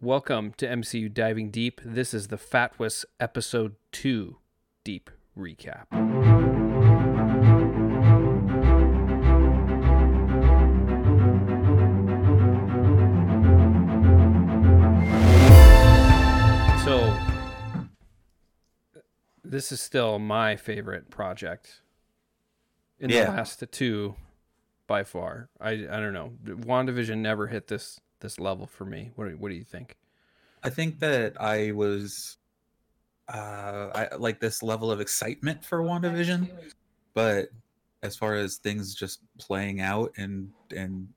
Welcome to MCU Diving Deep. This is the Fatwis Episode 2 Deep Recap. So, this is still my favorite project in Yeah. the last two by far. I I don't know. WandaVision never hit this this level for me. What do, what do you think? I think that I was uh I like this level of excitement for WandaVision, but as far as things just playing out and and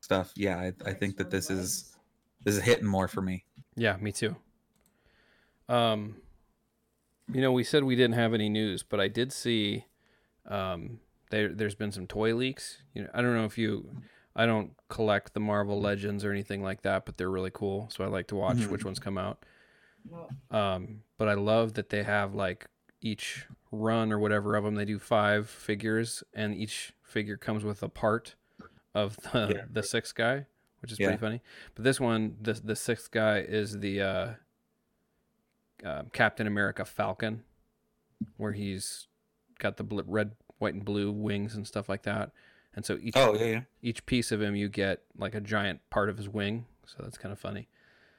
stuff, yeah, I, I think that this is this is hitting more for me. Yeah, me too. Um, you know, we said we didn't have any news, but I did see um, there there's been some toy leaks. You know, I don't know if you, I don't collect the Marvel Legends or anything like that, but they're really cool. So I like to watch Mhm. which ones come out. Um, but I love that they have like each run or whatever of them. They do five figures, and each figure comes with a part of the Yeah. the sixth guy, which is Yeah. pretty funny. But this one, the the sixth guy is the uh, uh, Captain America Falcon, where he's got the bl- red, white, and blue wings and stuff like that. And so each Oh yeah, yeah. each piece of him, you get like a giant part of his wing. So that's kind of funny.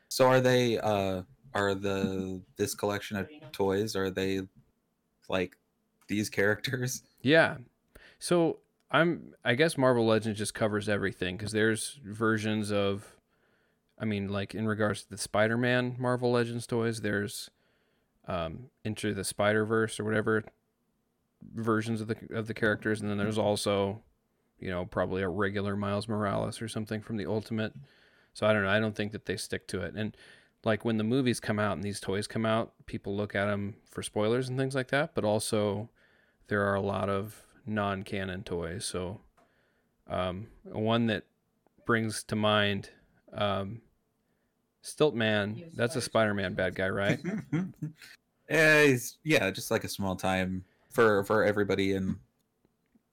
So are they uh are the this collection of toys are they like these characters? Yeah. So I'm I guess Marvel Legends just covers everything because there's versions of I mean like in regards to the Spider-Man Marvel Legends toys, there's um Into the Spider-Verse or whatever versions of the of the characters and then there's also you know probably a regular Miles Morales or something from the Ultimate. So I don't know, I don't think that they stick to it. And like when the movies come out and these toys come out, people look at them for spoilers and things like that, but also there are a lot of non-canon toys. So, um, one that brings to mind, um, Stiltman. That's a Spider-Man bad guy, right? yeah, he's, yeah, just like a small time for for everybody in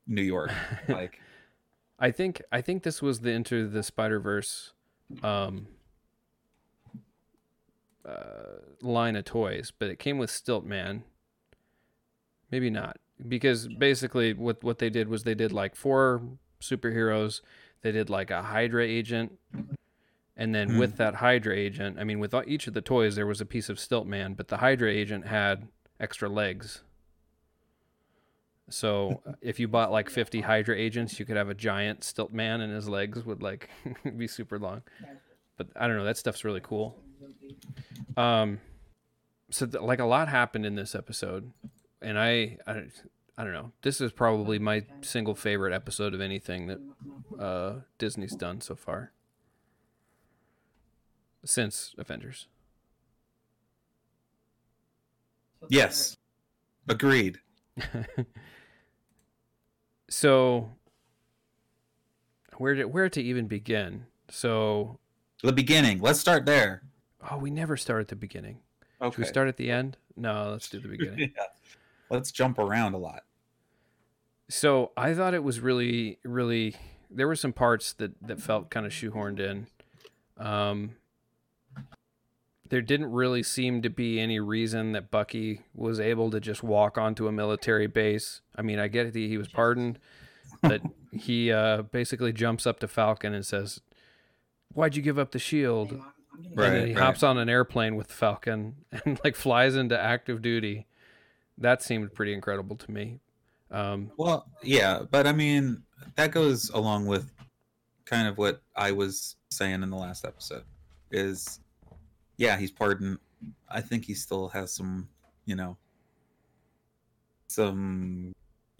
New York. Like I think I think this was the Into the Spider Verse um, uh, line of toys, but it came with Stiltman. Maybe not, because basically what what they did was they did like four superheroes. They did like a Hydra agent, and then Hmm. with that Hydra agent, I mean, with each of the toys there was a piece of Stiltman, but the Hydra agent had extra legs. So if you bought like 50 Hydra agents, you could have a giant stilt man and his legs would like be super long. But I don't know, that stuff's really cool. Um so th- like a lot happened in this episode and I I I don't know. This is probably my single favorite episode of anything that uh Disney's done so far. Since Avengers. yes, agreed. so where to where to even begin? So The beginning. Let's start there. oh, we never start at the beginning. Okay. Should we start at the end? No, let's do the beginning. yeah. Let's jump around a lot. so I thought it was really, really. There were some parts that that felt kind of shoehorned in. Um, there didn't really seem to be any reason that Bucky was able to just walk onto a military base. I mean, I get that he was pardoned, but he uh, basically jumps up to Falcon and says, "Why'd you give up the shield?" Right, and then he right. hops on an airplane with Falcon and like flies into active duty. That seemed pretty incredible to me. Um, Well, yeah, but I mean that goes along with kind of what I was saying in the last episode. Is yeah, he's pardoned. I think he still has some, you know, some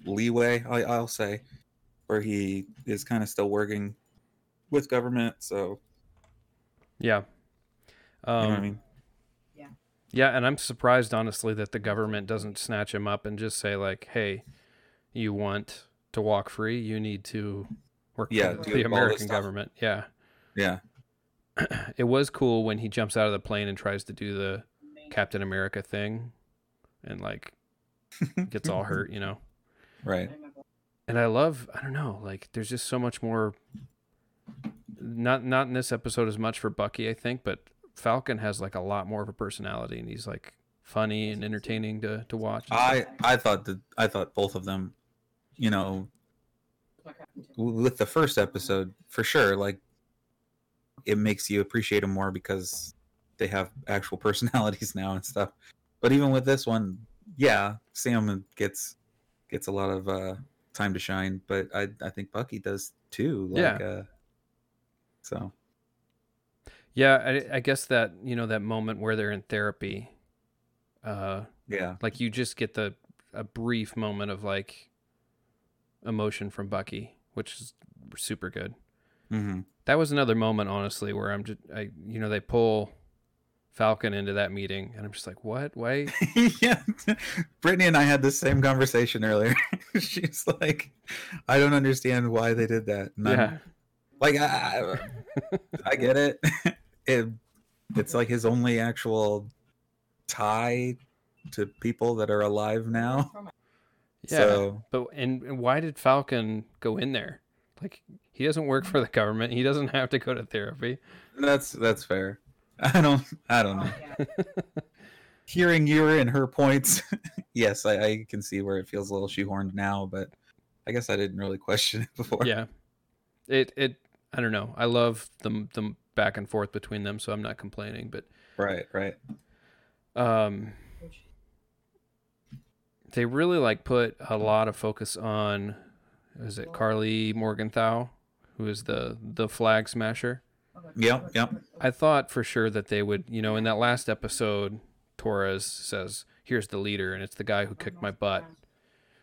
leeway. I, I'll say, where he is kind of still working with government. So yeah. you know Um, what I mean. Yeah, yeah. and I'm surprised honestly that the government doesn't snatch him up and just say like, "Hey, you want to walk free? You need to work Yeah, for the American government." Yeah. Yeah, It was cool when he jumps out of the plane and tries to do the Captain America thing and like gets all hurt, you know. right. and I love I don't know like there's just so much more not not in this episode as much for Bucky I think but Falcon has like a lot more of a personality, and he's like funny and entertaining to to watch. I I thought that I thought both of them, you know, with the first episode for sure, like it makes you appreciate them more because they have actual personalities now and stuff. But even with this one, yeah, Sam gets gets a lot of uh time to shine, but I I think Bucky does too. Like, Yeah. Uh, so yeah, I, I guess that you know that moment where they're in therapy, uh, yeah, like you just get the a brief moment of like emotion from Bucky, which is super good. hmm That was another moment, honestly, where I'm just, I, you know, they pull Falcon into that meeting, and I'm just like, what? Why? yeah. Brittany and I had the same conversation earlier. She's like, I don't understand why they did that. And I'm yeah, like I, I, I get it. it. It's like his only actual tie to people that are alive now. yeah. So But and, and why did Falcon go in there? Like he doesn't work for the government. He doesn't have to go to therapy. that's that's fair. I don't I don't know. Hearing your and her points, yes, I, I can see where it feels a little shoehorned now, but I guess I didn't really question it before. yeah, it it I don't know. I love the the back and forth between them, so I'm not complaining. But Right, right. um, they really like put a lot of focus on is it Karli Morgenthau, who is the the flag smasher. Yep, yep. I thought for sure that they would, you know, in that last episode, Torres says, "Here's the leader," and it's the guy who kicked my butt.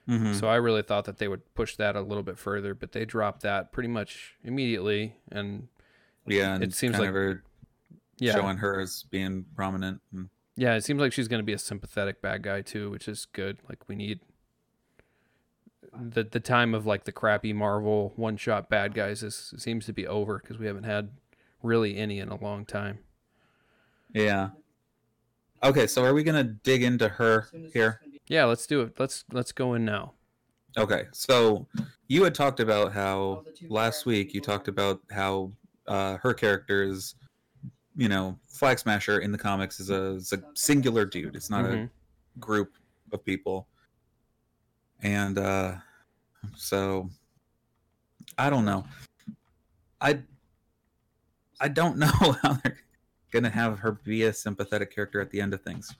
Mhm. So I really thought that they would push that a little bit further, but they dropped that pretty much immediately. And Yeah, and it seems like- her yeah, showing her as being prominent. And, yeah, it seems like she's going to be a sympathetic bad guy too, which is good. Like we need the the time of like the crappy Marvel one shot bad guys is seems to be over because we haven't had really any in a long time. yeah. Okay, so are we gonna dig into her here? Yeah, let's do it. Let's let's go in now. Okay, so you had talked about how last week you talked about how uh, her character is, you know, Flag Smasher in the comics is a, is a singular dude. It's not Mhm. a group of people. And uh, so I don't know. I I don't know how they're gonna have her be a sympathetic character at the end of things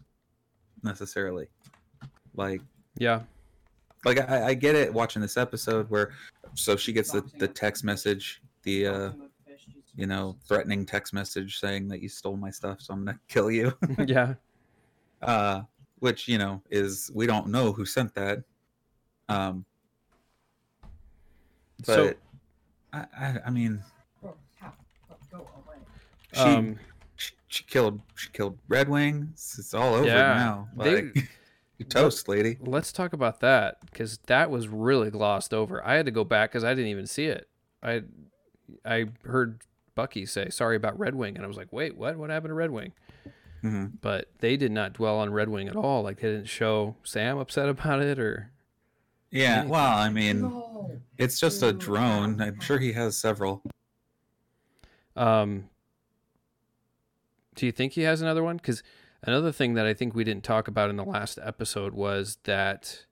necessarily. Like Yeah, like I, I get it watching this episode where so she gets the, the text message the uh you know threatening text message saying that you stole my stuff so i'm gonna kill you yeah, uh which you know is we don't know who sent that um but So- I, I i mean she, um, she she killed she killed red wing it's, it's all over Yeah, now they- like you toast lady let's talk about that because that was really glossed over. I had to go back because I didn't even see it. I I heard Bucky say sorry about Red Wing, and I was like, wait, what? What happened to Red Wing? hmm But they did not dwell on Red Wing at all. Like they didn't show Sam upset about it or yeah well i mean it's just a drone i'm sure he has several Um, do you think he has another one? Because another thing that I think we didn't talk about in the last episode was that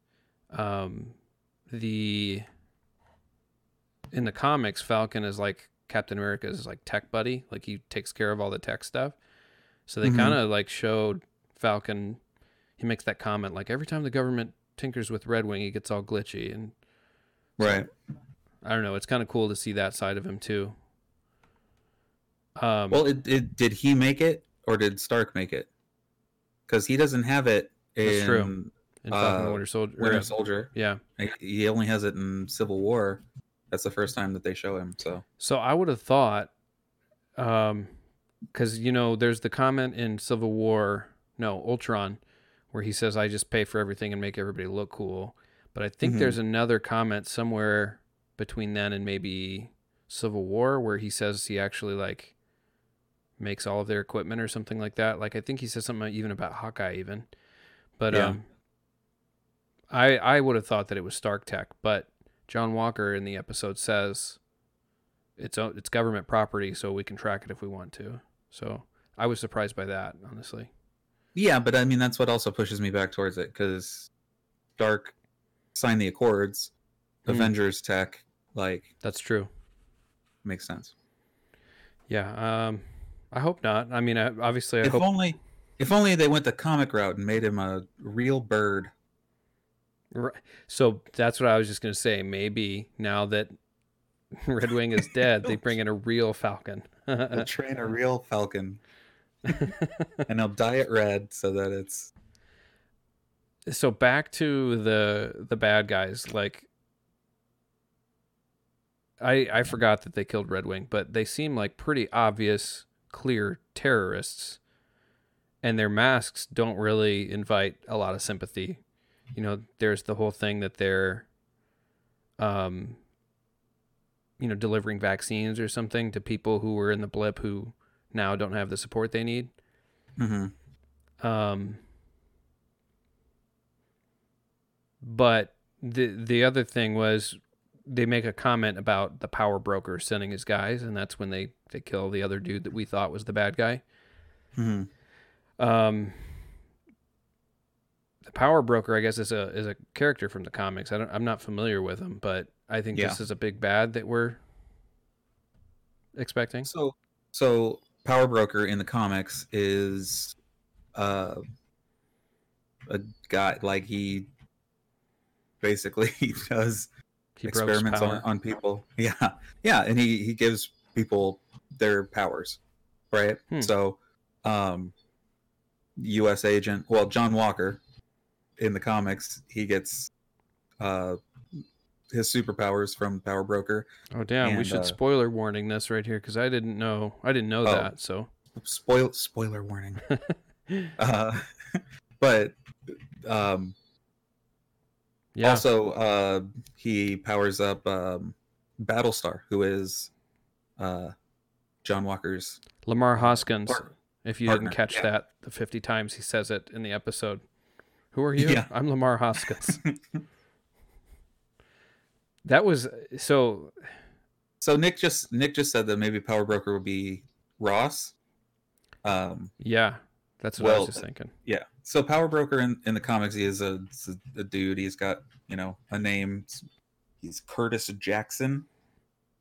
um, the in the comics, Falcon is like Captain America's like tech buddy, like he takes care of all the tech stuff. So they Mhm. kind of like showed Falcon. He makes that comment like every time the government tinkers with Red Wing, he gets all glitchy, and right I don't know. It's kind of cool to see that side of him too. Um, Well, it, it did he make it or did Stark make it? Because he doesn't have it in That's true. in Falcon uh, Winter Soldier. Winter Soldier. Yeah. He only has it in Civil War. That's the first time that they show him. So So I would have thought, um, because you know, there's the comment in Civil War, no Ultron, where he says, "I just pay for everything and make everybody look cool." But I think Mhm. there's another comment somewhere between then and maybe Civil War where he says he actually like makes all of their equipment or something like that. Like I think he says something even about Hawkeye even. But Yeah. um I I would have thought that it was Stark Tech, but John Walker in the episode says it's it's government property so we can track it if we want to. So I was surprised by that, honestly. Yeah, but I mean that's what also pushes me back towards it because Stark signed the Accords, Hmm. Avengers tech, like That's true. makes sense. Yeah. Um, I hope not. I mean, I, obviously, I if hope. only, if only they went the comic route and made him a real bird. Ri- So that's what I was just gonna say. Maybe now that Red Wing is dead, they bring in a real Falcon. They'll train a real Falcon, and they'll dye it red so that it's so back to the the bad guys. Like, I I forgot that they killed Red Wing, but they seem like pretty obvious, clear terrorists, and their masks don't really invite a lot of sympathy. You know, there's the whole thing that they're, um, you know, delivering vaccines or something to people who were in the blip who now don't have the support they need. Mhm. Um, but the the other thing was they make a comment about the power broker sending his guys, and that's when they they kill the other dude that we thought was the bad guy. Mhm. Um, the power broker, I guess, is a is a character from the comics. I don't, I'm not familiar with him, but I think Yeah. this is a big bad that we're expecting. So, so Power Broker in the comics is uh, a guy like he basically he does He experiments on, on people. Yeah, yeah, and he he gives people their powers, right? Hmm. So, um, U.S. agent, well, John Walker, in the comics, he gets uh his superpowers from Power Broker. Oh damn! we should uh, spoiler warning this right here because I didn't know. I didn't know Oh. that. So Spoil spoiler warning. uh, but um, yeah. also uh, he powers up um, Battlestar, who is uh, John Walker's Lamar Hoskins. If you partner, didn't catch yeah. that, the 50 times he says it in the episode. Who are you? Yeah. I'm Lamar Hoskins. that was so. So Nick just Nick just said that maybe Power Broker would be Ross. Um, Yeah, that's what I was just thinking. yeah. So Power Broker in, in the comics, he is a, a, a dude. He's got you know a name. He's Curtis Jackson.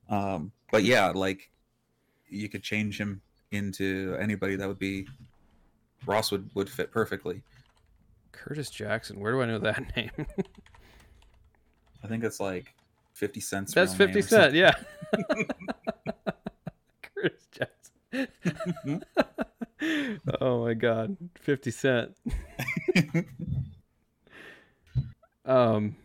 Um, but yeah, like you could change him into anybody that would be Ross would would fit perfectly. Curtis Jackson. Where do I know that name? I think it's like fifty cents. that's 50 cent, Yeah. Curtis Jackson. oh my God, 50 Cent. Um,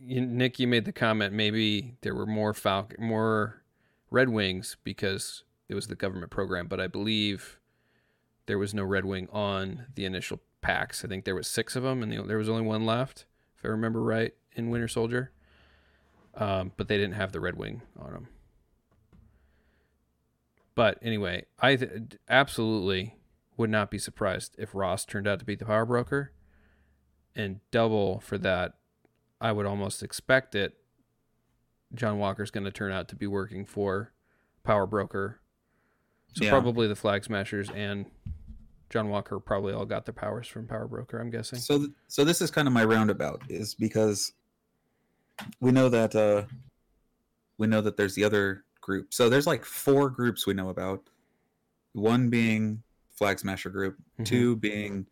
you, Nick, you made the comment maybe there were more Falcon, more Red Wings because it was the government program, but I believe there was no Red Wing on the initial packs. I think there was six of them, and the, there was only one left, if I remember right, in Winter Soldier. Um, but they didn't have the Red Wing on them. But anyway, I th- absolutely would not be surprised if Ross turned out to be the power broker. And double for that, I would almost expect it. John Walker's going to turn out to be working for Power Broker. So Yeah. probably the Flag Smashers and John Walker probably all got their powers from Power Broker, I'm guessing. So, th- so this is kind of my roundabout, is because we know that uh, we know that there's the other group. So there's like four groups we know about. One being Flag Smasher Group, Mhm. two being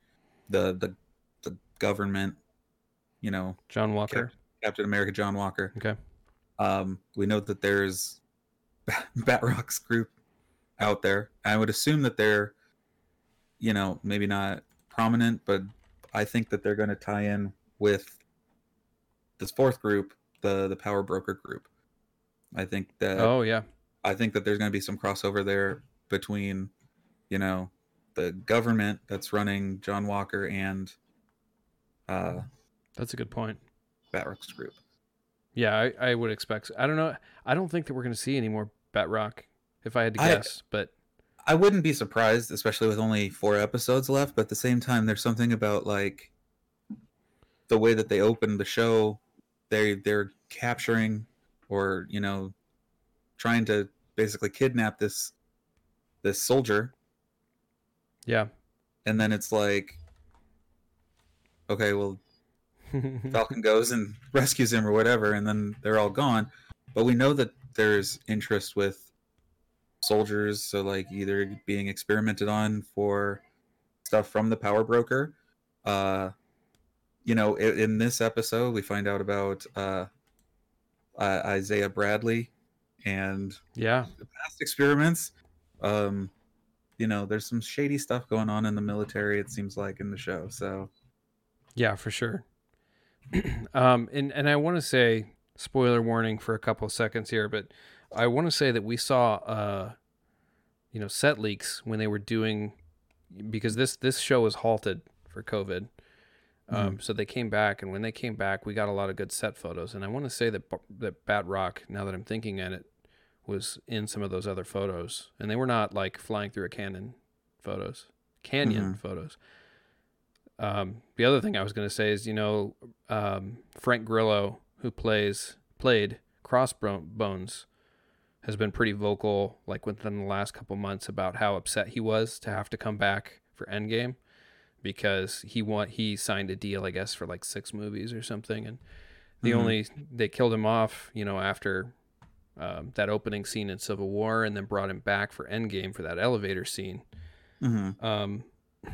the the the government, you know, John Walker. Captain America, John Walker. Okay. Um, we know that there's Batroc's group out there. I would assume that they're, you know, maybe not prominent, but I think that they're going to tie in with this fourth group, the the Power Broker group. I think that Oh, yeah. I think that there's going to be some crossover there between, you know, the government that's running John Walker and uh, That's a good point. Batroc's group. Yeah, I, I would expect. I don't know. I don't think that we're going to see any more Batrock, if I had to I- guess. but I wouldn't be surprised, especially with only four episodes left. But at the same time, there's something about like the way that they opened the show. They they're capturing, or you know, trying to basically kidnap this this soldier Yeah. and then it's like, okay, well, Falcon goes and rescues him or whatever, and then they're all gone. But we know that there's interest with soldiers, so like either being experimented on for stuff from the power broker. Uh, you know, in, in this episode, we find out about uh, uh, Isaiah Bradley and yeah. the past experiments. Um, you know, there's some shady stuff going on in the military. It seems like in the show. So Yeah, for sure. um, and and I want to say spoiler warning for a couple of seconds here, but I want to say that we saw uh, you know, set leaks when they were doing because this this show was halted for COVID. Um, so they came back, and when they came back, we got a lot of good set photos. And I want to say that that Batroc, now that I'm thinking at it, was in some of those other photos, and they were not like flying through a cannon photos, canyon Mhm. photos. Um, the other thing I was going to say is, you know, um, Frank Grillo, who plays played Crossbones, has been pretty vocal, like within the last couple months, about how upset he was to have to come back for Endgame because he want he signed a deal, I guess, for like six movies or something, and the Mhm. only they killed him off, you know, after um, that opening scene in Civil War, and then brought him back for Endgame for that elevator scene. Mhm. Um,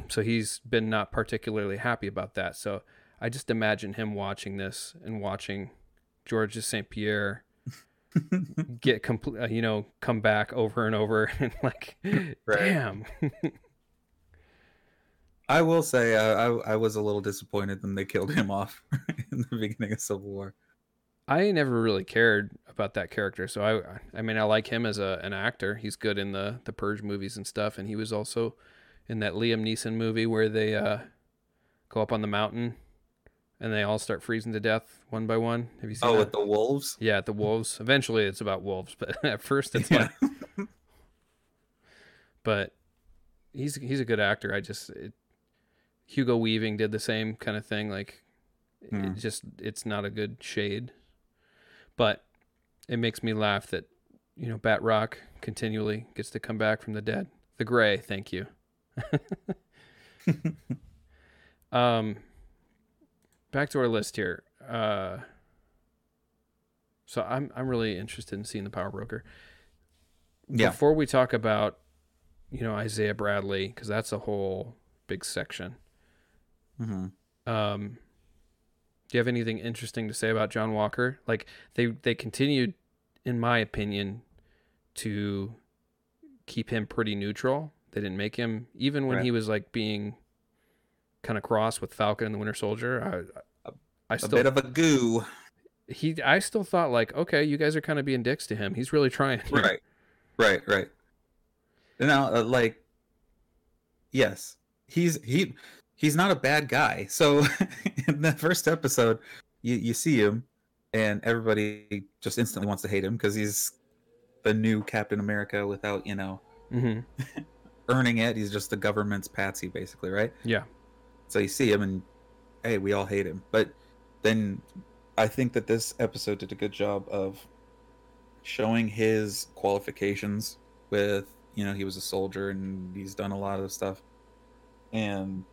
so he's been not particularly happy about that. So I just imagine him watching this and watching Georges St. Pierre get complete, uh, you know, come back over and over and like, damn. I will say uh, I I was a little disappointed when they killed him off in the beginning of Civil War. I never really cared about that character. So I, I mean, I like him as a an actor. He's good in the the Purge movies and stuff, and he was also in that Liam Neeson movie where they uh, go up on the mountain and they all start freezing to death one by one. Have you seen Oh, that? with the wolves. Yeah, the wolves. Eventually, it's about wolves, but at first, it's Yeah. like. But he's he's a good actor. I just it, Hugo Weaving did the same kind of thing. Like, Hmm. it just it's not a good shade. But it makes me laugh that you know Batroc continually gets to come back from the dead. The Gray, thank you. um, back to our list here. Uh, so I'm I'm really interested in seeing the Power Broker. Yeah. Before we talk about, you know, Isaiah Bradley, because that's a whole big section. Hmm Um, do you have anything interesting to say about John Walker? Like they they continued, in my opinion, to keep him pretty neutral. They didn't make him even when Right. he was like being kind of cross with Falcon and the Winter Soldier. I I A still a bit of a goo. he I still thought like okay, you guys are kind of being dicks to him. He's really trying. Right. Right. Right. Now, uh, like, yes, he's he he's not a bad guy. So in the first episode, you you see him, and everybody just instantly wants to hate him because he's the new Captain America without you know hmm earning it. He's just the government's patsy, basically, right? Yeah. So you see him, and hey, we all hate him. But then I think that this episode did a good job of showing his qualifications with, you know, he was a soldier and he's done a lot of stuff. And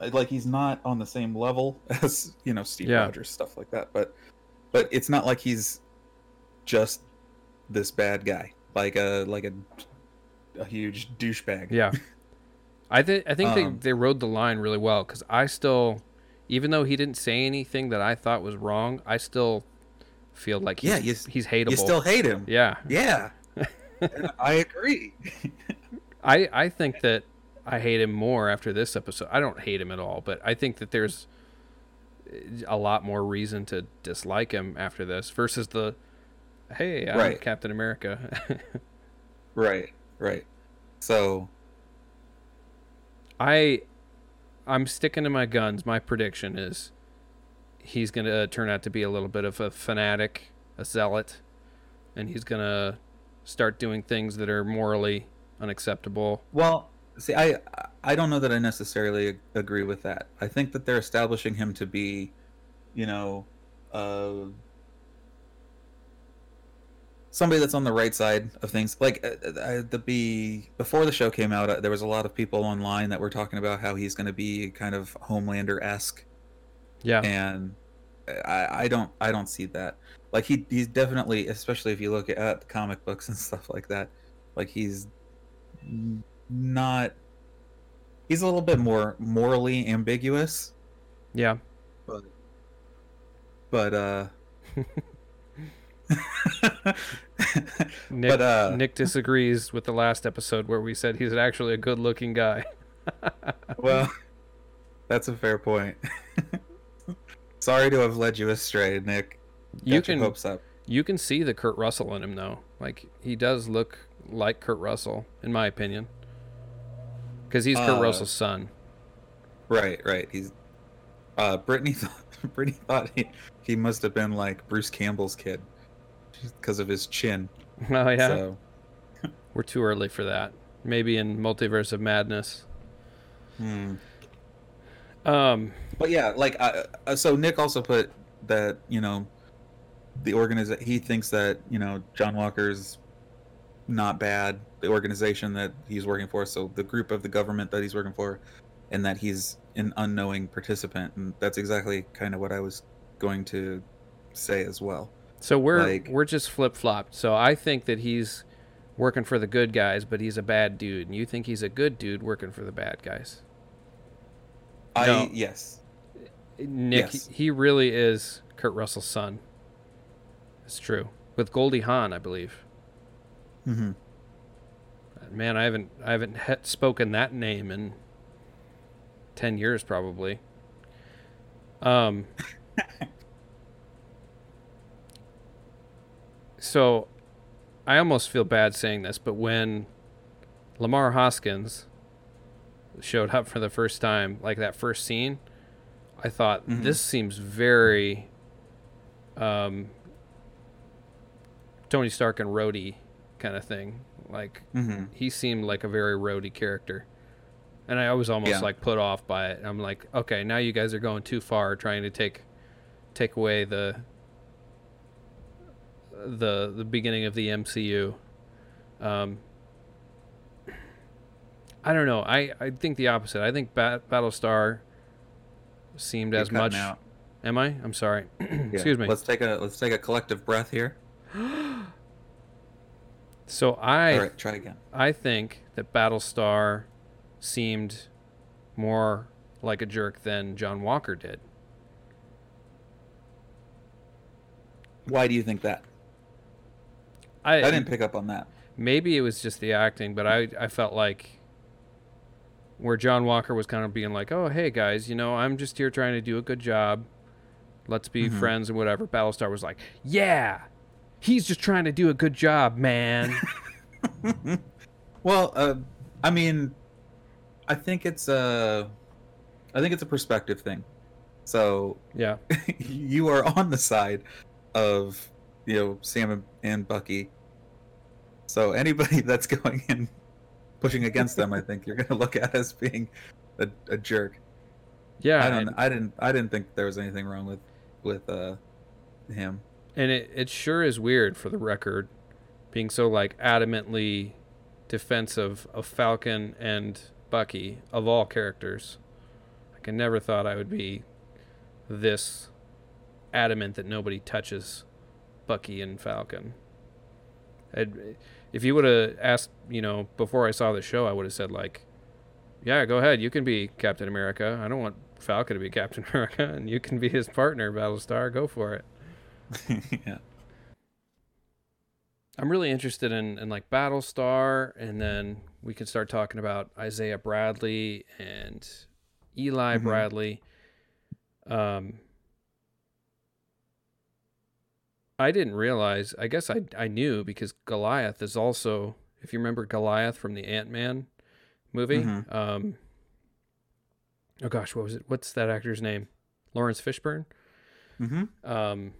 like he's not on the same level as, you know, Steve Yeah. Rogers, stuff like that. But but it's not like he's just this bad guy. Like a like a a huge douchebag. Yeah. I think I think Um, they they rode the line really well because I still, even though he didn't say anything that I thought was wrong, I still feel like he's, Yeah, you he's hateable. You still hate him. yeah. Yeah. I agree. I I think that I hate him more after this episode. I don't hate him at all, but I think that there's a lot more reason to dislike him after this versus the hey, I'm Right. Captain America. right, right. So, I I'm sticking to my guns. My prediction is he's going to turn out to be a little bit of a fanatic, a zealot, and he's going to start doing things that are morally unacceptable. well, see, I I don't know that I necessarily agree with that. I think that they're establishing him to be, you know, uh, somebody that's on the right side of things. Like uh, uh, the be before the show came out, uh, there was a lot of people online that were talking about how he's going to be kind of Homelander esque, Yeah. and I, I don't I don't see that. Like he he's definitely, especially if you look at the comic books and stuff like that, like he's not. He's a little bit more morally ambiguous, Yeah. but but uh. Nick, But, uh, Nick disagrees with the last episode where we said he's actually a good looking guy. well, that's a fair point. Sorry to have led you astray, Nick. You Got your can hopes up. you can see the Kurt Russell in him though. Like he does look like Kurt Russell, in my opinion. Because he's Kurt Uh, Russell's son. Right, right. He's uh Brittany thought Brittany thought he, he must have been like Bruce Campbell's kid because of his chin. Oh yeah. So We're too early for that. Maybe in Multiverse of Madness. hmm. Um But yeah, like uh, uh, so Nick also put that, you know, the organization he thinks that, you know, John Walker's not bad, the organization that he's working for, so the group of the government that he's working for and that he's an unknowing participant and that's exactly kind of what I was going to say as well. so we're Like- we're just flip flopped. So I think that he's working for the good guys, but he's a bad dude. And you think he's a good dude working for the bad guys. I No. yes. Nick, Yes. he really is Kurt Russell's son. It's true. With Goldie Hawn, I believe. hmm Man, I haven't I haven't he- spoken that name in ten years probably. Um. so, I almost feel bad saying this, but when Lamar Hoskins showed up for the first time, like that first scene, I thought Mhm. this seems very um, Tony Stark and Rhodey kind of thing. Like hmm he seemed like a very Rhodey character. And I was almost Yeah. like put off by it. I'm like, okay, now you guys are going too far trying to take take away the the the beginning of the MCU. Um I don't know. I, I think the opposite. I think Bat- Battlestar seemed You're as much. out. Am I? I'm sorry. Yeah. Excuse me. Let's take a let's take a collective breath here. So I right, try again. I think that Battlestar seemed more like a jerk than John Walker did. Why do you think that? I, I didn't pick up on that. maybe it was just the acting, but I I felt like where John Walker was kind of being like, "Oh, hey guys, you know, I'm just here trying to do a good job. Let's be Mhm. friends and whatever." Battlestar was like, "Yeah, he's just trying to do a good job, man." Well, uh, I mean, I think it's a, I think it's a perspective thing. So yeah, you are on the side of you know Sam and, and Bucky. So anybody that's going in pushing against them, I think you're going to look at as being a, a jerk. yeah. I don't. and- I didn't. I didn't think there was anything wrong with with uh him. And it, it sure is weird for the record being so like adamantly defensive of Falcon and Bucky of all characters. Like I never thought I would be this adamant that nobody touches Bucky and Falcon. I'd, if you would have asked, you know, before I saw the show, I would have said like, "Yeah, go ahead. You can be Captain America. I don't want Falcon to be Captain America, and you can be his partner, Battlestar. Go for it." yeah. I'm really interested in, in like Battlestar, and then we can start talking about Isaiah Bradley and Eli Mhm. Bradley. Um, I didn't realize. I guess I I knew because Goliath is also, if you remember Goliath from the Ant Man movie. Mhm. Um, oh gosh, what was it? What's that actor's name? Lawrence Fishburne Mm-hmm. um,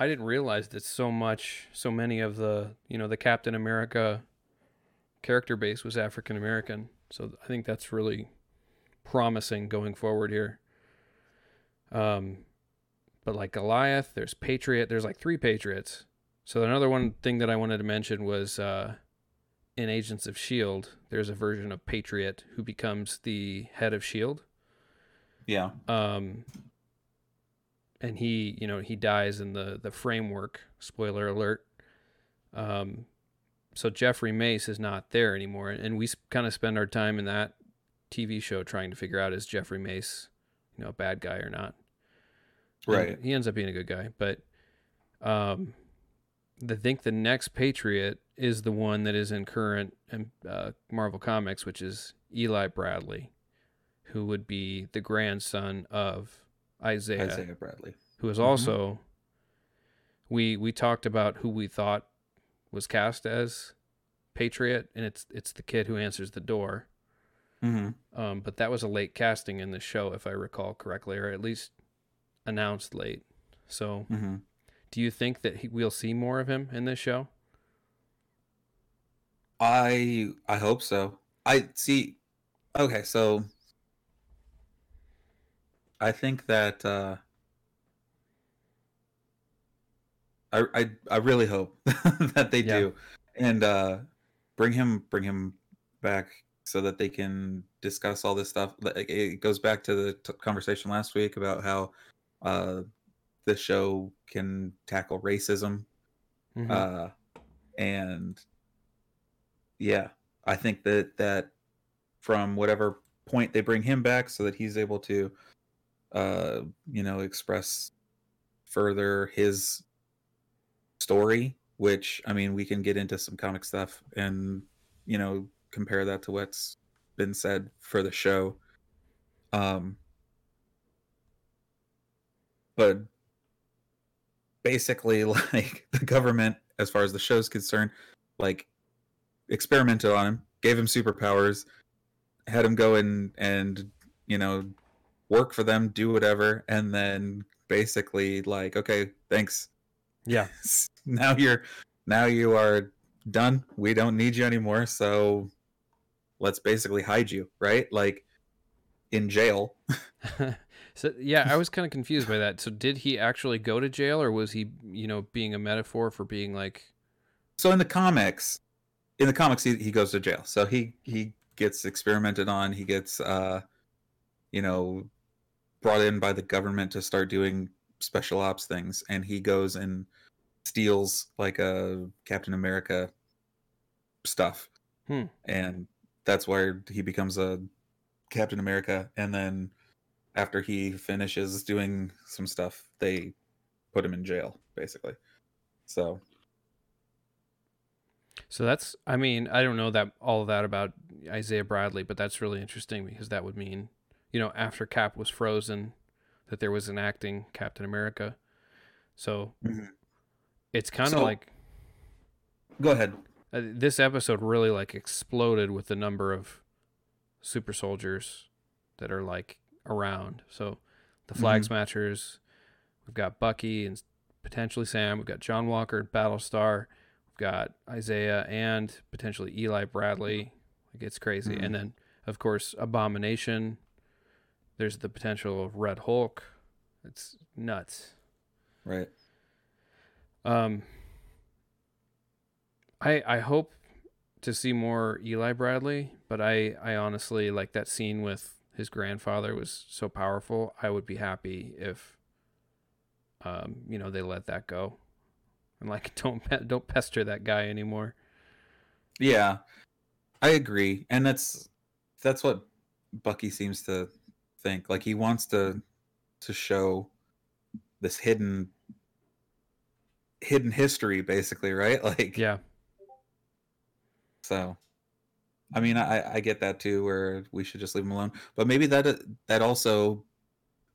I didn't realize that so much, so many of the, you know, the Captain America character base was African American. So I think that's really promising going forward here. Um, but like Goliath, there's Patriot, there's like three Patriots, So another one thing that I wanted to mention was uh, in Agents of Shield, there's a version of Patriot who becomes the head of Shield. Yeah. Um, and he, you know, he dies in the the framework. Spoiler alert. Um, so Jeffrey Mace is not there anymore, and we kind of spend our time in that TV show trying to figure out is Jeffrey Mace, you know, a bad guy or not. And Right. he ends up being a good guy, but um, I think the next Patriot is the one that is in current um, uh, Marvel Comics, which is Eli Bradley, who would be the grandson of Isaiah, Isaiah Bradley. who is Mhm. also. We we talked about who we thought was cast as Patriot, and it's it's the kid who answers the door. Mm-hmm. Um, but that was a late casting in the show, if I recall correctly, or at least announced late. So, Mm-hmm. do you think that he, we'll see more of him in this show? I I hope so. I see. Okay, so I think that uh, I I I really hope that they Yeah. do, and uh, bring him bring him back so that they can discuss all this stuff. It goes back to the t- conversation last week about how uh, the show can tackle racism Mhm. uh and yeah i think that that from whatever point they bring him back so that he's able to uh you know express further his story which i mean we can get into some comic stuff and you know compare that to what's been said for the show. Um but basically like the government as far as the show's concerned like experimented on him gave him superpowers had him go and and you know work for them do whatever and then basically like okay thanks. Yeah, now you're now you are done. We don't need you anymore so let's basically hide you right? Like in jail. So yeah, I was kind of confused by that. So, did he actually go to jail, or was he, you know, being a metaphor for being like, so in the comics in the comics he, he goes to jail. So he he gets experimented on. He gets uh you know brought in by the government to start doing special ops things and he goes and steals like a captain america stuff Hmm. and that's where he becomes a captain america and then after he finishes doing some stuff they put him in jail basically so So that's, I mean, I don't know that all of that about Isaiah Bradley, but that's really interesting because that would mean, you know, after Cap was frozen, that there was an acting Captain America. So Mhm. it's kind of So- like go ahead uh, this episode really like exploded with the number of super soldiers that are like around. So the flag Mhm. smashers, we've got Bucky and potentially Sam. We've got John Walker, Battlestar. We've got Isaiah and potentially Eli Bradley. Like it's crazy. Mhm. And then of course Abomination. There's the potential of Red Hulk. It's nuts. right Um, I I hope to see more Eli Bradley, but I I honestly like that scene with his grandfather was so powerful. I would be happy if, um, you know, they let that go, and like don't don't pester that guy anymore. Yeah, I agree, and that's that's what Bucky seems to think. Like he wants to to show this hidden hidden history, basically, right? Like, Yeah, So, I mean, I I get that too, where we should just leave him alone. But maybe that that also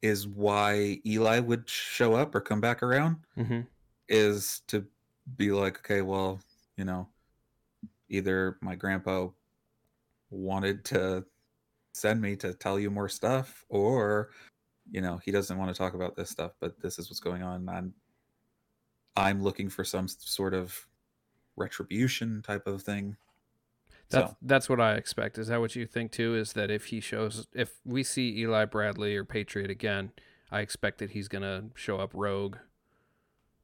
is why Eli would show up or come back around hmm is to be like, okay, well, you know, either my grandpa wanted to send me to tell you more stuff, or you know, he doesn't want to talk about this stuff, but this is what's going on. I'm I'm looking for some sort of retribution type of thing. that's So that's what I expect. Is that what you think too? Is that if he shows, if we see Eli Bradley or Patriot again, I expect that he's gonna show up rogue,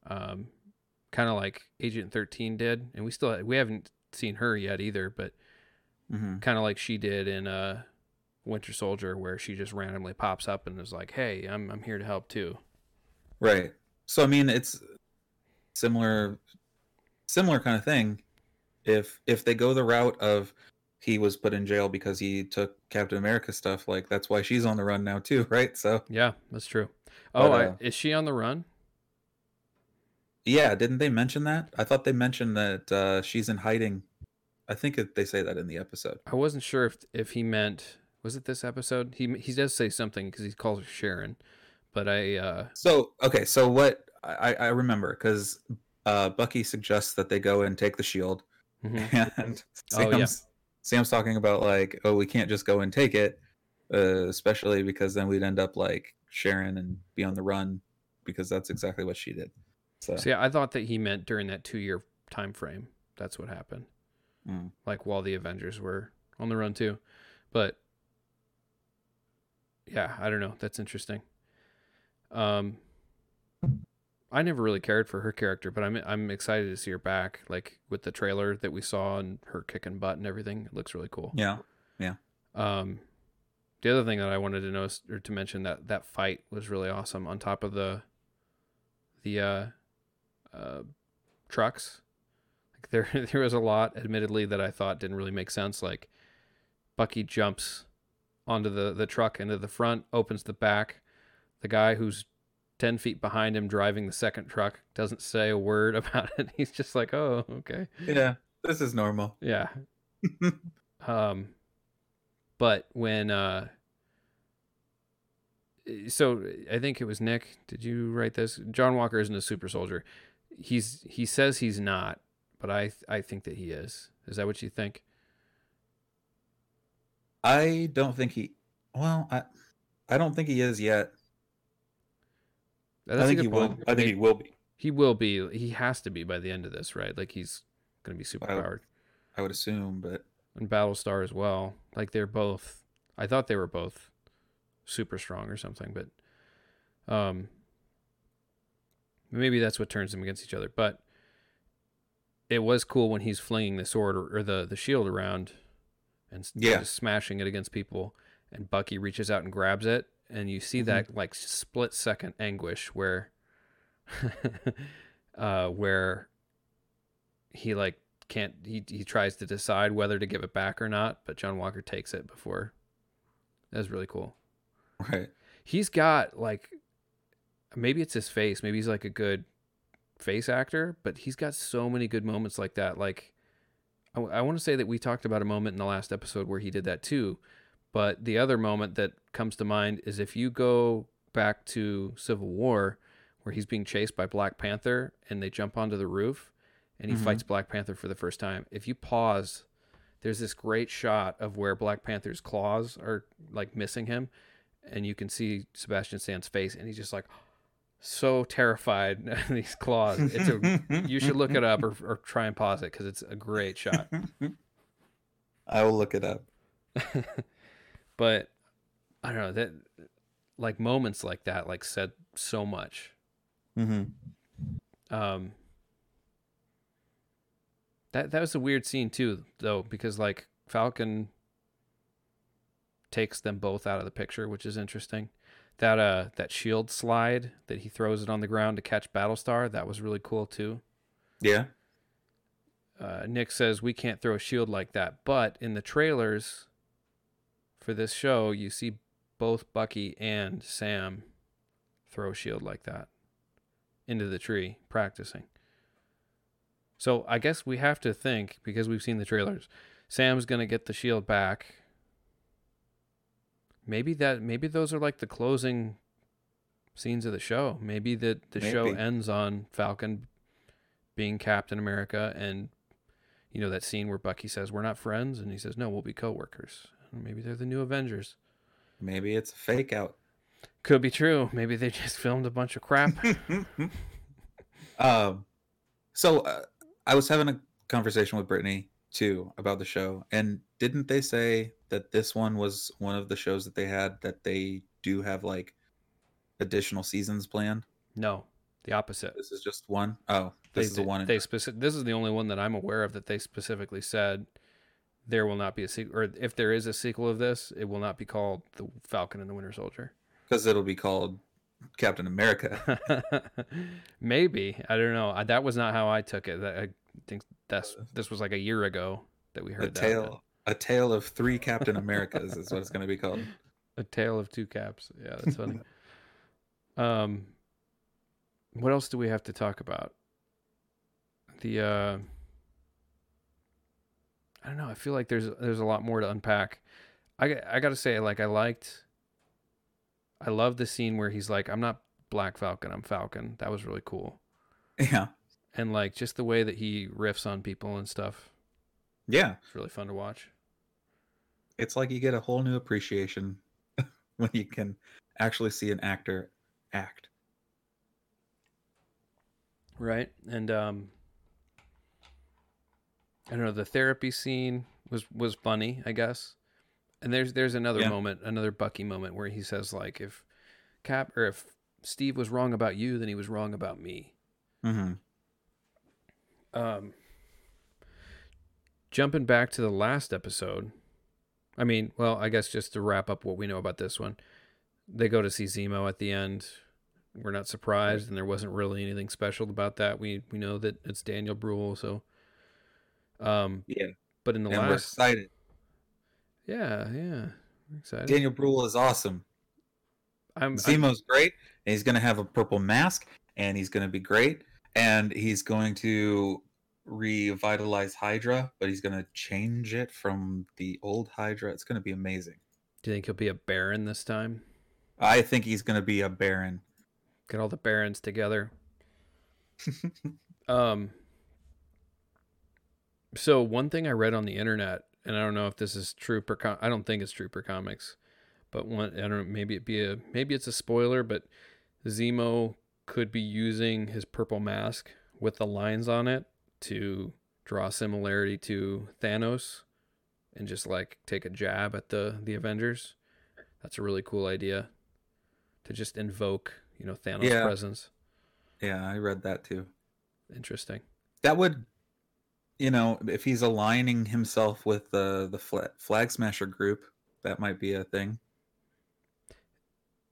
um, kind of like Agent 13 did, and we still we haven't seen her yet either, but hmm kind of like she did in uh Winter Soldier where she just randomly pops up and is like, "Hey, I'm I'm here to help too." Right. So I mean, it's similar, similar kind of thing. If if they go the route of he was put in jail because he took Captain America stuff, like that's why she's on the run now too, right? So Yeah, that's true. Oh, But, I, uh, is she on the run? yeah, didn't they mention that? I thought they mentioned that uh, she's in hiding. I think they say that in the episode. I wasn't sure if if he meant was it this episode. He he does say something because he calls her Sharon, but I uh So okay, so what I, I remember because uh, Bucky suggests that they go and take the shield, mhm. and Oh, Sam's, yeah. Sam's talking about like, oh, we can't just go and take it, uh, especially because then we'd end up like Sharon and be on the run, because that's exactly what she did. So, yeah, I thought that he meant during that two year time frame. That's what happened. mm, like while the Avengers were on the run too. But yeah, I don't know. That's interesting. Um I never really cared for her character, but I'm I'm excited to see her back like with the trailer that we saw and her kicking butt and everything. It looks really cool. yeah, yeah. Um the other thing that I wanted to notice or to mention that that fight was really awesome on top of the the uh uh trucks. Like there there was a lot admittedly that I thought didn't really make sense like Bucky jumps onto the the truck into the front, opens the back. The guy who's 10 feet behind him driving the second truck doesn't say a word about it. He's just like, "Oh, okay." yeah. This is normal. Yeah. um but when uh so I think it was Nick. Did you write this? John Walker isn't a super soldier. He's he says he's not, but I I think that he is. Is that what you think? I don't think he. Well, I, I don't think he is yet. That's I think he will. I think he will be. He will be. He has to be by the end of this, right? Like he's going to be super powered. I would assume, but And Battlestar as well. Like they're both. I thought they were both super strong or something, but um, maybe that's what turns them against each other. But it was cool when he's flinging the sword or, or the the shield around and Yeah. just smashing it against people, and Bucky reaches out and grabs it, and you see that like split second anguish where, uh, where he like can't he he tries to decide whether to give it back or not, but John Walker takes it before. That was really cool. right. He's got like maybe it's his face, maybe he's like a good face actor, but he's got so many good moments like that. Like I, want to say that we talked about a moment in the last episode where he did that too, but the other moment that comes to mind is if you go back to Civil War where he's being chased by Black Panther and they jump onto the roof and he Mhm. fights Black Panther for the first time. If you pause, there's this great shot of where Black Panther's claws are like missing him, and you can see Sebastian Stan's face, and he's just like so terrified of these claws. It's a you should look it up or, or try and pause it because it's a great shot. I will look it up. but I don't know that like moments like that like said so much. Mm-hmm. Um, that that was a weird scene too, though, because like Falcon takes them both out of the picture, which is interesting. That uh that shield slide that he throws it on the ground to catch Battlestar, that was really cool too. Yeah. Uh, Nick says we can't throw a shield like that, but in the trailers for this show, you see both Bucky and Sam throw a shield like that into the tree practicing. So I guess we have to think because we've seen the trailers. Sam's gonna get the shield back. Maybe that maybe those are like the closing scenes of the show. Maybe that the show Maybe. ends on Falcon being Captain America and you know that scene where Bucky says we're not friends and he says no, we'll be coworkers. Maybe they're the new Avengers. Maybe it's a fake out. Could be true. Maybe they just filmed a bunch of crap. um, so uh, I was having a conversation with Brittany too about the show, and didn't they say that this one was one of the shows that they had that they do have like additional seasons planned? no. The opposite. This is just one. Oh, this they, is the one. They speci- This is the only one that I'm aware of that they specifically said there will not be a sequel, or if there is a sequel of this, it will not be called the Falcon and the Winter Soldier. because it'll be called Captain America. Maybe I don't know. That was not how I took it. I think that's this was like a year ago that we a heard that. tale, a tale of three Captain Americas is what it's going to be called. A tale of two caps. Yeah, that's funny. um, what else do we have to talk about? The uh, I don't know. I feel like there's there's a lot more to unpack. I I gotta say, like I liked. I love the scene where he's like, "I'm not Black Falcon, I'm Falcon." That was really cool, Yeah, and like just the way that he riffs on people and stuff. yeah. It's really fun to watch. It's like you get a whole new appreciation when you can actually see an actor act. right and um i don't know the therapy scene was was funny i guess and there's there's another Yeah. moment another bucky moment where he says like if cap or if steve was wrong about you then he was wrong about me Mm-hmm. Um jumping back to the last episode i mean well i guess just to wrap up what we know about this one they go to see zemo at the end. We're not surprised and there wasn't really anything special about that. We we know that it's daniel bruhl so um Yeah, but in the and we're last excited. yeah yeah we're excited. Daniel Bruhl is awesome. i'm, I'm Zemo's great, and he's going to have a purple mask, and he's going to be great, and he's going to revitalize Hydra, but he's going to change it from the old Hydra. It's going to be amazing. do you think he'll be a baron this time I think he's going to be a Baron. get all the barons together Um. So one thing I read on the internet, and I don't know if this is true per. Com- I don't think it's true per comics, but one I don't know. Maybe it be a maybe it's a spoiler, but Zemo could be using his purple mask with the lines on it to draw similarity to Thanos, and just like take a jab at the the Avengers. That's a really cool idea. To just invoke, you know, Thanos' Yeah. presence. yeah, I read that too. Interesting. That would, you know, if he's aligning himself with the the flag, flag smasher group, that might be a thing.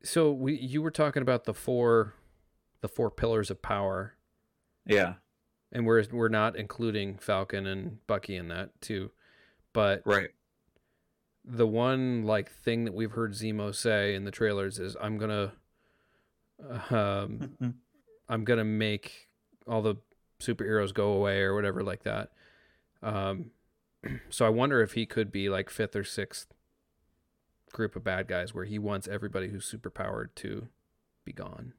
So we you were talking about the four the four pillars of power Yeah, and we're we're not including Falcon and Bucky in that too. But right. the one like thing that we've heard Zemo say in the trailers is I'm going to um I'm going to make all the superheroes go away or whatever like that. Um so I wonder if he could be like fifth or sixth group of bad guys where he wants everybody who's superpowered to be gone.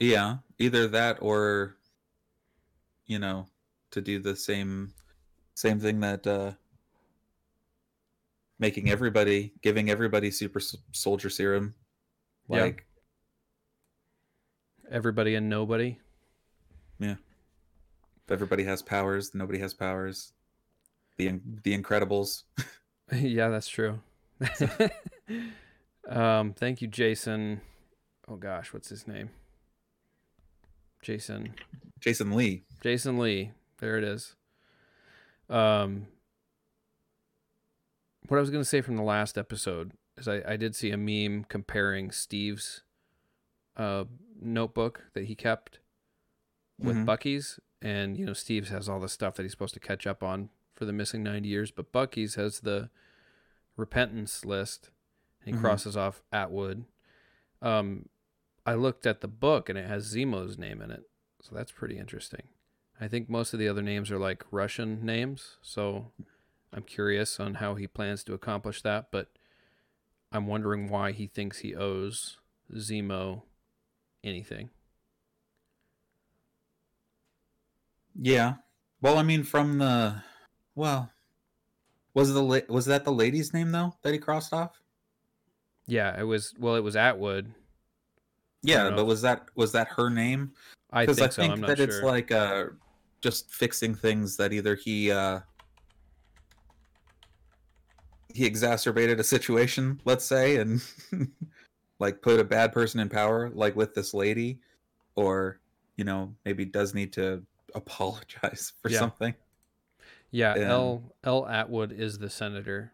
Yeah, either that or you know, to do the same same thing that uh making everybody giving everybody super soldier serum Yeah. like Everybody and nobody. Yeah. If everybody has powers, nobody has powers. The In- the Incredibles. yeah, that's true. um, thank you, Jason. Oh gosh, what's his name? Jason. Jason Lee. Jason Lee. There it is. Um, what I was going to say from the last episode is I, I did see a meme comparing Steve's uh, notebook that he kept with Mhm. Bucky's, and you know Steve's has all the stuff that he's supposed to catch up on for the missing ninety years, but Bucky's has the repentance list, and he Mhm. crosses off Atwood. Um, I looked at the book and it has Zemo's name in it, so that's pretty interesting. I think most of the other names are like Russian names, so I'm curious on how he plans to accomplish that, but I'm wondering why he thinks he owes Zemo anything. Yeah. Well, I mean from the well was the was that the lady's name though that he crossed off? Yeah, it was well, it was Atwood. Yeah, but was that was that her name? I because think, I so. think I'm not that sure. it's like uh just fixing things that either he uh he exacerbated a situation, let's say, and like put a bad person in power, like with this lady, or you know maybe does need to apologize for Yeah. something. Yeah, And- L L Atwood is the senator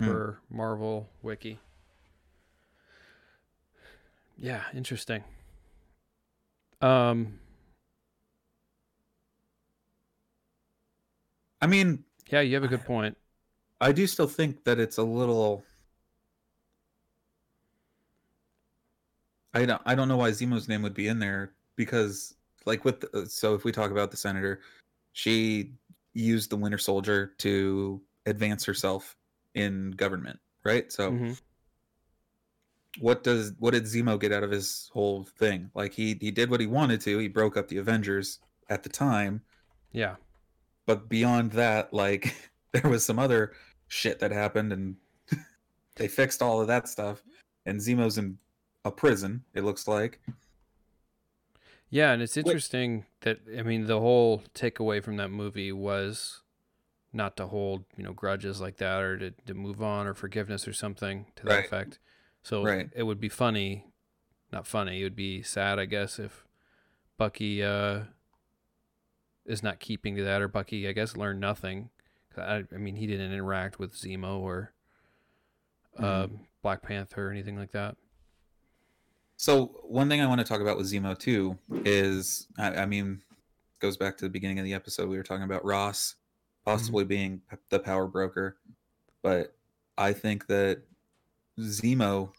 Hmm. for Marvel Wiki. Yeah, interesting. Um, I mean, yeah, you have a good point. I do still think that it's a little. I don't. I don't know why Zemo's name would be in there because, like, with the, so if we talk about the senator, she used the Winter Soldier to advance herself in government, right? So, Mhm. What does what did Zemo get out of his whole thing? Like, he he did what he wanted to. He broke up the Avengers at the time, Yeah, but beyond that, like there was some other shit that happened, and they fixed all of that stuff. And Zemo's in a prison. It looks like. yeah, and it's interesting that I mean the whole takeaway from that movie was not to hold you know grudges like that or to, to move on or forgiveness or something to that Right. effect. So Right. it would be funny, not funny. It would be sad, I guess, if Bucky uh, is not keeping to that, or Bucky, I guess, learned nothing. I, I mean, he didn't interact with Zemo or uh, Mhm. Black Panther or anything like that. So one thing I want to talk about with Zemo too is, I, I mean, goes back to the beginning of the episode. We were talking about Ross possibly being the power broker, but I think that Zemo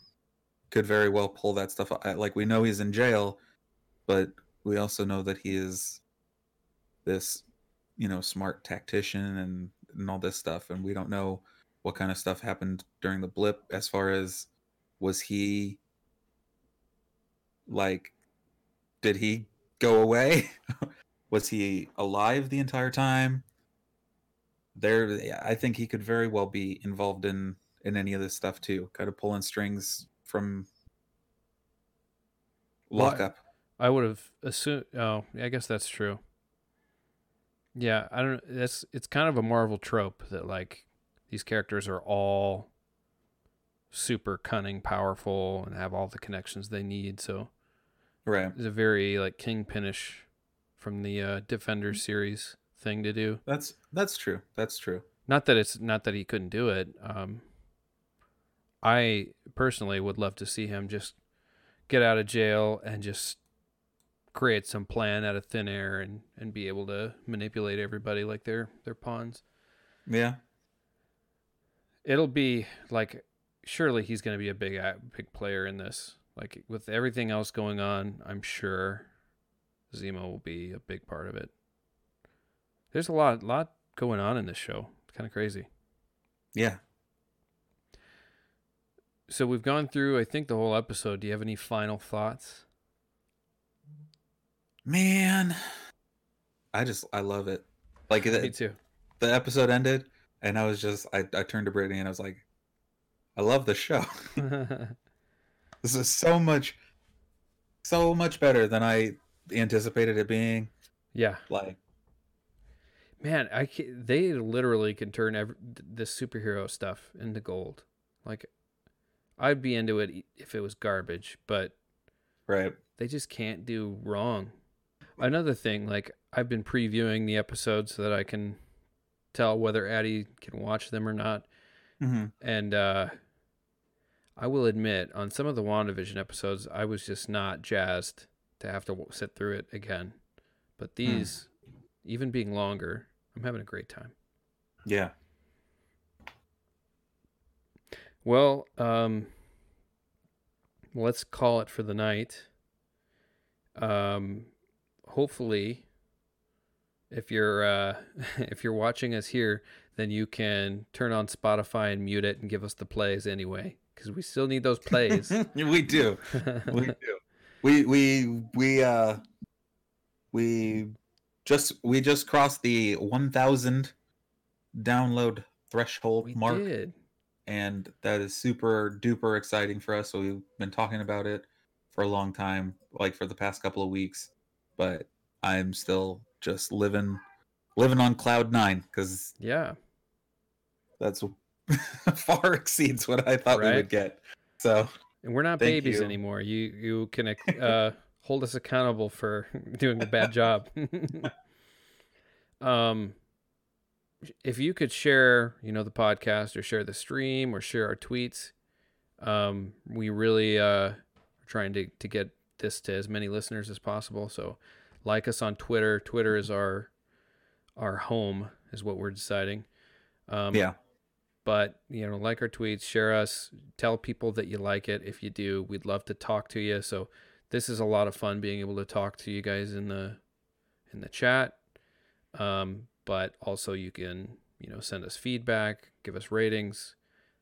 could very well pull that stuff. o- Like we know he's in jail, but we also know that he is this, you know, smart tactician and and all this stuff, and we don't know what kind of stuff happened during the blip. As far as was he like, did he go away? was he alive the entire time? There, I think he could very well be involved in in any of this stuff too, kind of pulling strings from lockup. I would have assumed. Oh, I guess that's true. Yeah, I don't. That's it's kind of a Marvel trope that like these characters are all super cunning, powerful, and have all the connections they need. So Right. it's a very like kingpinish from the uh, Defender series thing to do. That's that's true. That's true. Not that it's not that he couldn't do it. Um, I personally would love to see him just get out of jail and just create some plan out of thin air and, and be able to manipulate everybody like they're they're pawns. Yeah. It'll be like surely he's going to be a big big player in this. Like with everything else going on, I'm sure Zemo will be a big part of it. There's a lot lot going on in this show. It's kind of crazy. Yeah. So we've gone through, I think, the whole episode. Do you have any final thoughts? Man, I just I love it. Like Me the, too. the episode ended, and I was just I I turned to Brittany and I was like, I love the show. this is so much, so much better than I anticipated it being. yeah, Like, man, I they literally can turn every, this superhero stuff into gold. Like, I'd be into it if it was garbage, but right? they just can't do wrong. Another thing, like I've been previewing the episodes so that I can tell whether Addie can watch them or not. Mm-hmm. And uh, I will admit, on some of the WandaVision episodes, I was just not jazzed to have to w- sit through it again. But these, even being longer, I'm having a great time. Yeah. Well, um, let's call it for the night. Um, hopefully, if you're uh, if you're watching us here, then you can turn on Spotify and mute it and give us the plays anyway, because we still need those plays. we do. We do. We we we uh we just we just crossed the 1000 download threshold we mark did. And that is super duper exciting for us so we've been talking about it for a long time like for the past couple of weeks but i'm still just living living on cloud nine because Yeah. that's far exceeds what i thought we Right. would get so and we're not babies you. anymore. You you can uh, hold us accountable for doing a bad job. um, if you could share, you know, the podcast or share the stream or share our tweets, um, we really uh, are trying to to get this to as many listeners as possible. So, like us on Twitter. Twitter is our our home, is what we're deciding. Um, yeah. but you know like our tweets share us tell people that you like it if you do we'd love to talk to you so this is a lot of fun being able to talk to you guys in the in the chat um, but also you can you know send us feedback give us ratings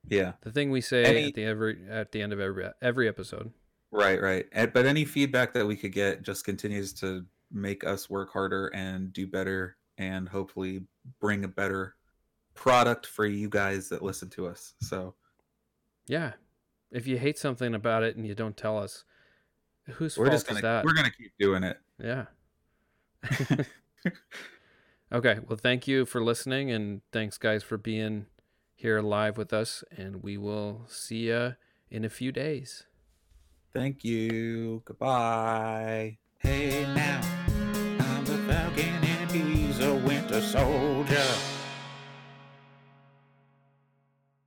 Yeah. the thing we say Any- at the every at the end of every every episode Right, right. But any feedback that we could get just continues to make us work harder and do better and hopefully bring a better product for you guys that listen to us. So, yeah if you hate something about it and you don't tell us whose we're fault just is going that we're going to keep doing it. Yeah. okay. Well, thank you for listening, and thanks, guys, for being here live with us. And we will see you in a few days. Thank you. Goodbye. Hey now, I'm the Falcon and he's a winter soldier.